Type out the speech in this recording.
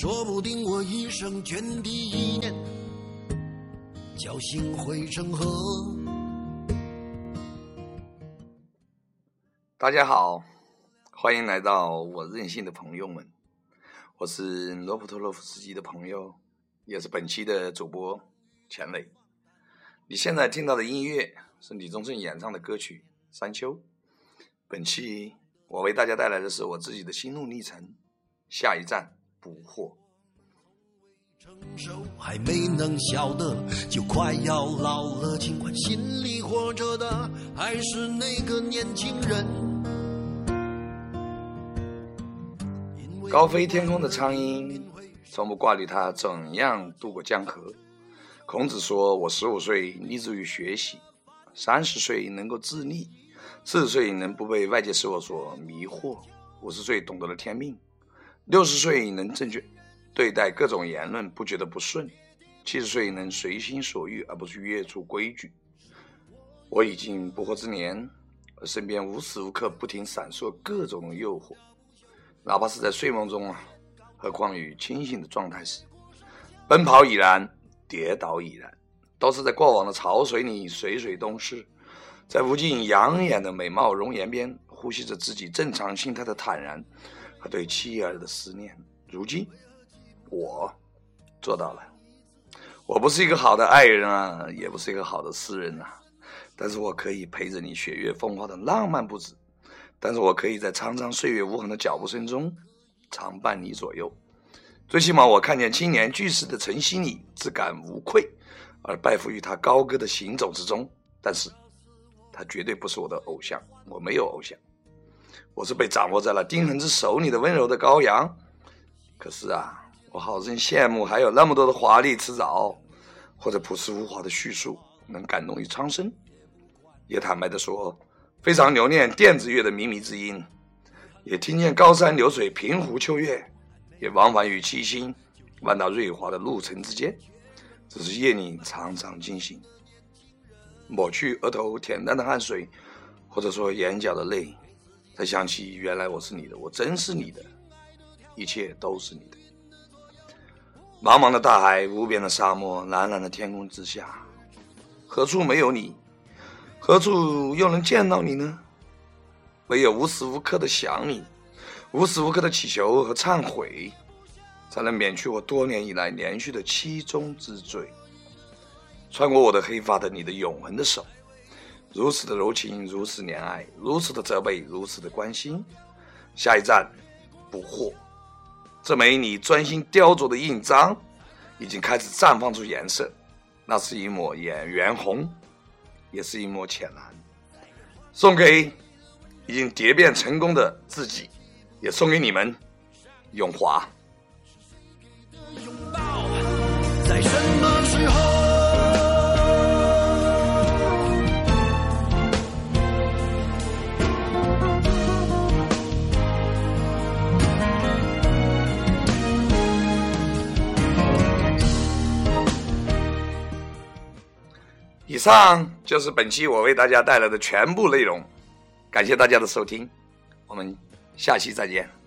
说不定我一生涓滴一念，侥幸汇成河。大家好，欢迎来到我任性的朋友们，我是罗普托洛夫斯基的朋友，也是本期的主播钱磊。你现在听到的音乐是李宗盛演唱的歌曲《山丘》。本期我为大家带来的是我自己的心路历程。下一站。捕获。成熟还没能晓得，就快要老了。尽管心里活着的还是那个年轻人。高飞天空的苍鹰，从不挂虑它怎样渡过江河。孔子说：“我十五岁立志于学习，三十岁能够自立，四十岁能不被外界事物所迷惑，五十岁懂得了天命。”六十岁能正确对待各种言论，不觉得不顺；七十岁能随心所欲，而不是约束规矩。我已经不惑之年，身边无时无刻不停闪烁各种诱惑，哪怕是在睡梦中啊，何况于清醒的状态时。奔跑已然，跌倒已然，都是在过往的潮水里水水东逝，在无尽养眼的美貌容颜边，呼吸着自己正常心态的坦然。和对妻儿的思念，如今我做到了。我不是一个好的爱人啊，也不是一个好的诗人呐，但是我可以陪着你雪月风花的浪漫不止，但是我可以在长长岁月无痕的脚步声中常伴你左右。最起码我看见青年巨士的晨曦里，自感无愧，而拜服于他高歌的行走之中。但是，他绝对不是我的偶像，我没有偶像。我是被掌握在了丁恒之手里的温柔的羔羊，可是啊，我好生羡慕还有那么多的华丽辞藻，或者朴实无华的叙述能感动于苍生。也坦白的说，非常留恋电子乐的靡靡之音，也听见高山流水平湖秋月，也往返于七星万道瑞华的路程之间，只是夜里常常惊醒，抹去额头恬淡的汗水，或者说眼角的泪。才想起，原来我是你的，我真是你的，一切都是你的。茫茫的大海，无边的沙漠，蓝蓝的天空之下，何处没有你？何处又能见到你呢？唯有无时无刻的想你，无时无刻的祈求和忏悔，才能免去我多年以来连续的七宗之罪。穿过我的黑发的你的永恒的手。如此的柔情，如此怜爱，如此的责备，如此的关心。下一站，不惑。这枚你专心雕琢的印章，已经开始绽放出颜色。那是一抹眼圆红，也是一抹浅蓝。送给已经蝶变成功的自己，也送给你们，永华。在什么以上就是本期我为大家带来的全部内容，感谢大家的收听，我们下期再见。